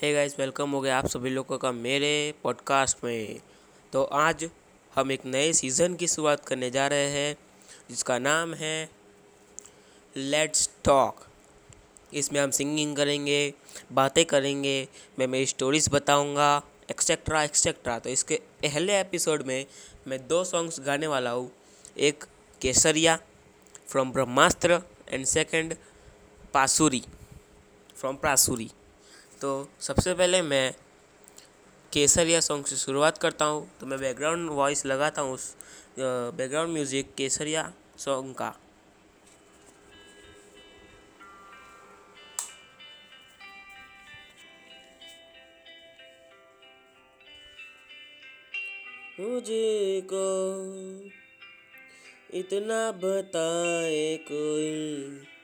Hey guys welcome हो गया आप सभी लोगों का मेरे पॉडकास्ट में। तो आज हम एक नए सीज़न की शुरुआत करने जा रहे हैं, जिसका नाम है लेट्स टॉक इसमें हम सिंगिंग करेंगे, बातें करेंगे, मैं मेरी स्टोरीज बताऊँगा एक्सेट्रा एक्सेट्रा तो इसके पहले एपिसोड में मैं दो सॉन्ग्स गाने वाला हूँ। एक Kesariya from Brahmastra and second Pasoori from प्रासुरी तो सबसे पहले मैं केसरिया सॉन्ग से शुरुआत करता हूँ। तो मैं बैकग्राउंड वॉइस लगाता हूँ उस बैकग्राउंड म्यूज़िक केसरिया सॉन्ग का। मुझे को इतना बताए कोई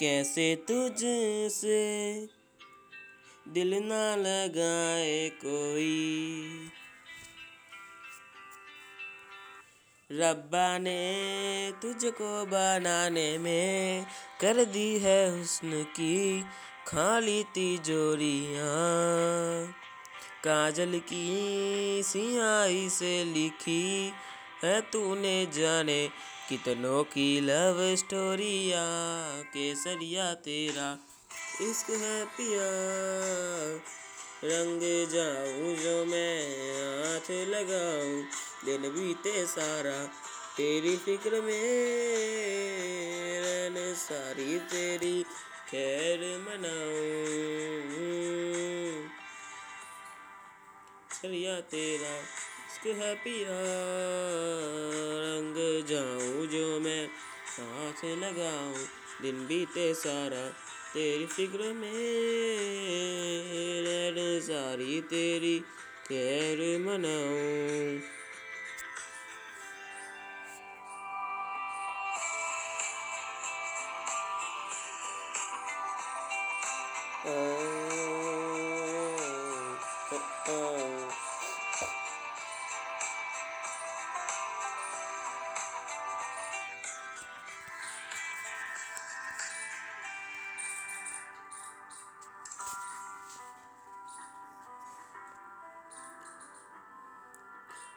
कैसे तुझसे दिल ना लगाए कोई? रब्बा ने तुझको बनाने में कर दी है हुस्न की खाली तिजोरियाँ। काजल की सियाही से लिखी है तूने जाने कितनों की लव स्टोरिया केसरिया तेरा, इश्क है पिया, रंग जाऊँ जो मैं हाथ लगाऊँ, दिन बीते सारा, तेरी फ़िक्र में सारी तेरी खैर मनाऊं। सरिया तेरा इश्क है पिया रंग जाऊँ जो मैं सांस लगाऊँ। दिन बीते सारा तेरी फ़िक्र में सारी तेरी खैर मनाऊं।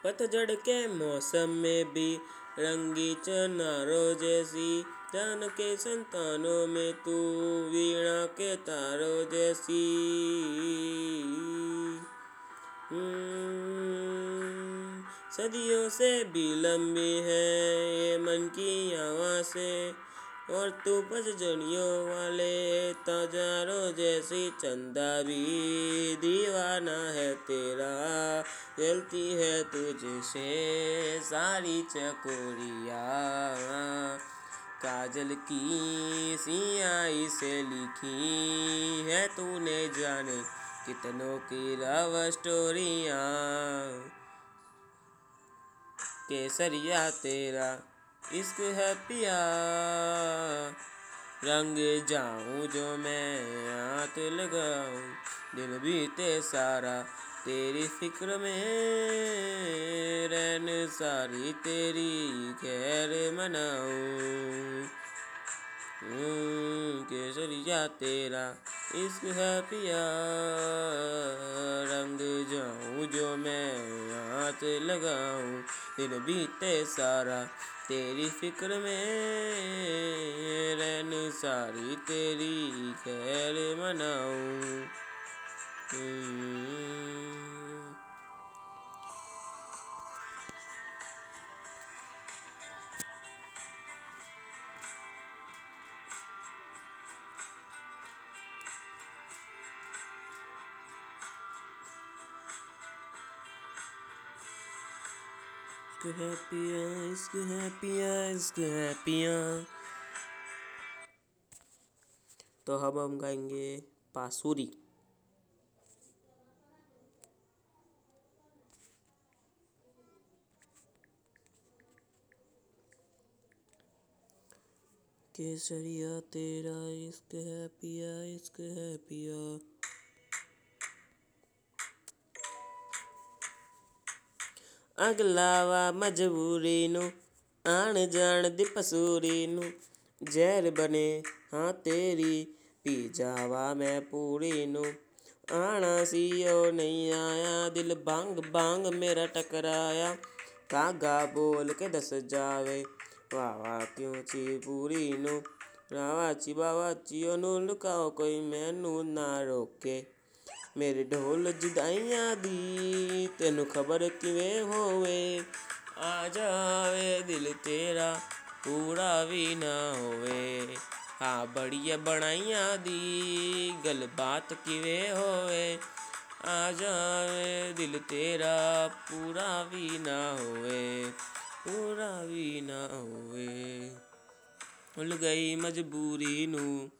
पतझड़ के मौसम में भी रंगी चनारों जैसी जान के संतानों में तू वीणा के तारों जैसी। हम्म, सदियों से भी लंबी है ये मन की आवाज़ें। और तू पतझड़ियों वाले तजारों जैसी चंदा भी। दीवाना है तेरा जलती है तुझसे सारी चकोरिया। काजल की सियाही से लिखी है तूने जाने कितनों की लव स्टोरिया। केसरिया तेरा इश्क है पिया रंग जाऊँ जो मैं हाथ लगाऊँ दिन बीते सारा तेरी फ़िक्र में रहने सारी तेरी खैर मनाऊं। केसरिया तेरा इश्क है पिया रंग जाऊँ जो मैं हाथ लगाऊँ। दिन बीते सारा तेरी फ़िक्र में रहने सारी तेरी खैर मनाऊं। इसक है पिया इसक है पिया इसक है पिया तो अब हम गाएँगे पासुरी केसरिया तेरा इश्क है पिया इश्क है पिया ਅਗਲਾਵਾ ਮਜਬੂਰੀ ਨੂੰ, ਆਣ ਜਾਣ ਦੀ ਪਸੂਰੀ ਨੂੰ। ਜ਼ਹਿਰ ਬਣੇ, ਹਾਂ ਤੇਰੀ ਪੀ ਜਾਵਾ ਮੈਂ ਪੂਰੀ ਨੂੰ। ਆਣਾ ਸੀ ਉਹ ਨਹੀਂ ਆਇਆ, ਦਿਲ ਬੰਗ ਬੰਗ ਮੇਰਾ ਟਕਰਾਇਆ। ਕਾਗਾ ਬੋਲ ਕੇ ਦੱਸ ਜਾਵੇ ਵਾਹ ਵਾਹ ਕਿਉਂ ਚੀ ਪੂਰੀ ਨੂੰ? ਰਾਵਾ ਚੀ ਬਾਵਾ ਚੀ ਉਹਨੂੰ ਲੁਕਾਓ ਕੋਈ, ਮੈਨੂੰ ਨਾ ਰੋਕੇ। ਮੇਰੇ ਢੋਲ ਜੁਦਾਈਆਂ ਦੀ, ਤੈਨੂੰ ਖਬਰ ਕਿਵੇਂ ਹੋਵੇ? ਆ ਜਾਵੇ ਦਿਲ ਤੇਰਾ, ਪੂਰਾ ਵੀ ਨਾ ਹੋਵੇ। ਹਾਂ, ਬੜੀਆਂ ਬਣਾਈਆਂ ਦੀ, ਗੱਲਬਾਤ ਕਿਵੇਂ ਹੋਵੇ? ਆ ਜਾਵੇ ਦਿਲ ਤੇਰਾ, ਪੂਰਾ ਵੀ ਨਾ ਹੋਵੇ, ਪੂਰਾ ਵੀ ਨਾ ਹੋਵੇ। ਭੁੱਲ ਗਈ ਮਜਬੂਰੀ ਨੂੰ,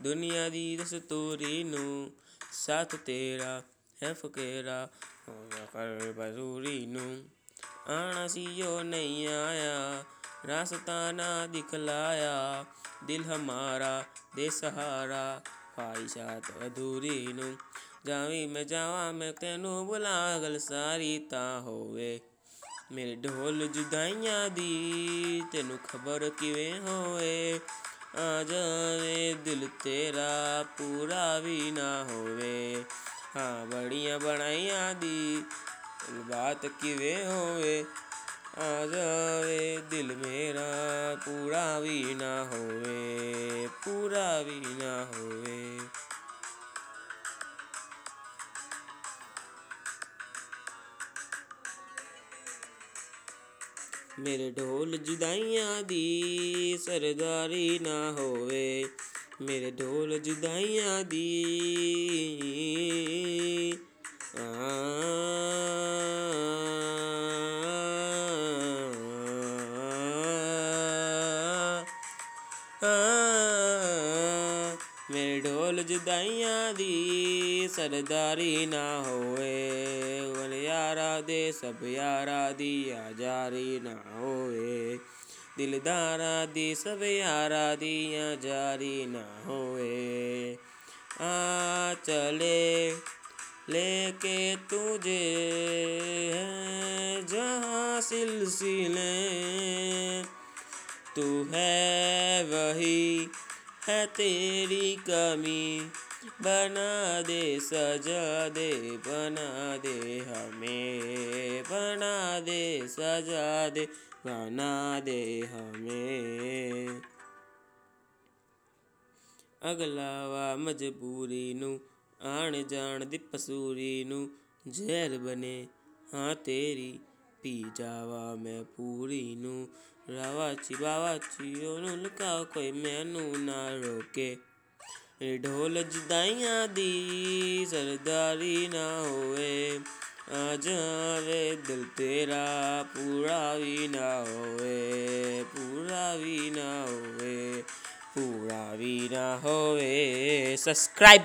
ਦੁਨੀਆ ਦੀ ਦਸਤੂਰੀ ਨੂੰ ਸਾਥ ਤੇਰਾ ਹੈ ਫਕੀਰਾ ਹੋਣਾ ਕਰ ਬਜ਼ੂਰੀ ਨੂੰ ਆਣਾ ਸੀ ਜੋ ਨਹੀਂ ਆਇਆ, ਰਾਸਤਾ ਨਾ ਦਿਖਲਾਇਆ, ਦਿਲ ਹਮਾਰਾ ਦੇ ਸਹਾਰਾ ਖਾਇਸ਼ਾਤ ਅਧੂਰੀ ਨੂੰ ਜਾਵੀ ਮੈਂ ਜਾਵਾਂ, ਮੈਂ ਤੈਨੂੰ ਬੁਲਾ ਗਲ ਸਾਰੀ ਤਾਂ ਹੋਵੇ। ਮੇਰੇ ਢੋਲ ਜੁਦਾਈਆਂ ਦੀ ਤੈਨੂੰ ਖਬਰ ਕਿਵੇਂ ਹੋਵੇ? आ जाए दिल तेरा पूरा भी ना होवे। हाँ बड़िया बढ़ाइया दी बात की होवे। आ जावे दिल मेरा पूरा भी ना होवे, पूरा भी ना मेरे ढोल जुदाइयाँ दी सरदारी ना होवे मेरे ढोल जुदाइयाँ दी आ ढोल जदाइया दी, सरदारी ना होए। वलियारा यारा दे सब यारा दी, आजारी ना होए। दिलदारा दी सब यारा दी, आजारी ना होए। आ चले लेके तुझे है जहाँ सिलसिले। तू है वही है तेरी कमी बना दे सजा दे बना दे हमें बना दे सजा दे बना दे हमें ਅਗਲਾਵਾ ਮਜਬੂਰੀ ਨੂੰ ਆਣ ਜਾਣ ਦੀ ਪਸੂਰੀ ਨੂੰ ਜ਼ਹਿਰ ਬਨੇ ਹਾਂ ਤੇਰੀ ਪੀ ਜਾਵਾ ਮੈਂ ਪੂਰੀ ਨੂੰ ਰਾਵਾ ਚੀ ਬਾਵਾ ਚੀ ਉਹਨੂੰ ਲੁਕਾਓ ਕੋਈ ਮੈਨੂੰ ਨਾ ਰੋਕੇ ਢੋਲ ਜਦਾਈਆਂ ਦੀ ਸਰਦਾਰੀ ਨਾ ਹੋਵੇ ਆ ਜਾਵੇ ਦਿਲ ਤੇਰਾ ਪੂਰਾ ਵੀ ਨਾ ਹੋਵੇ ਪੂਰਾ ਵੀ ਨਾ ਹੋਵੇ ਪੂਰਾ ਵੀ ਨਾ ਹੋਵੇ ਸਬਸਕ੍ਰਾਈਬ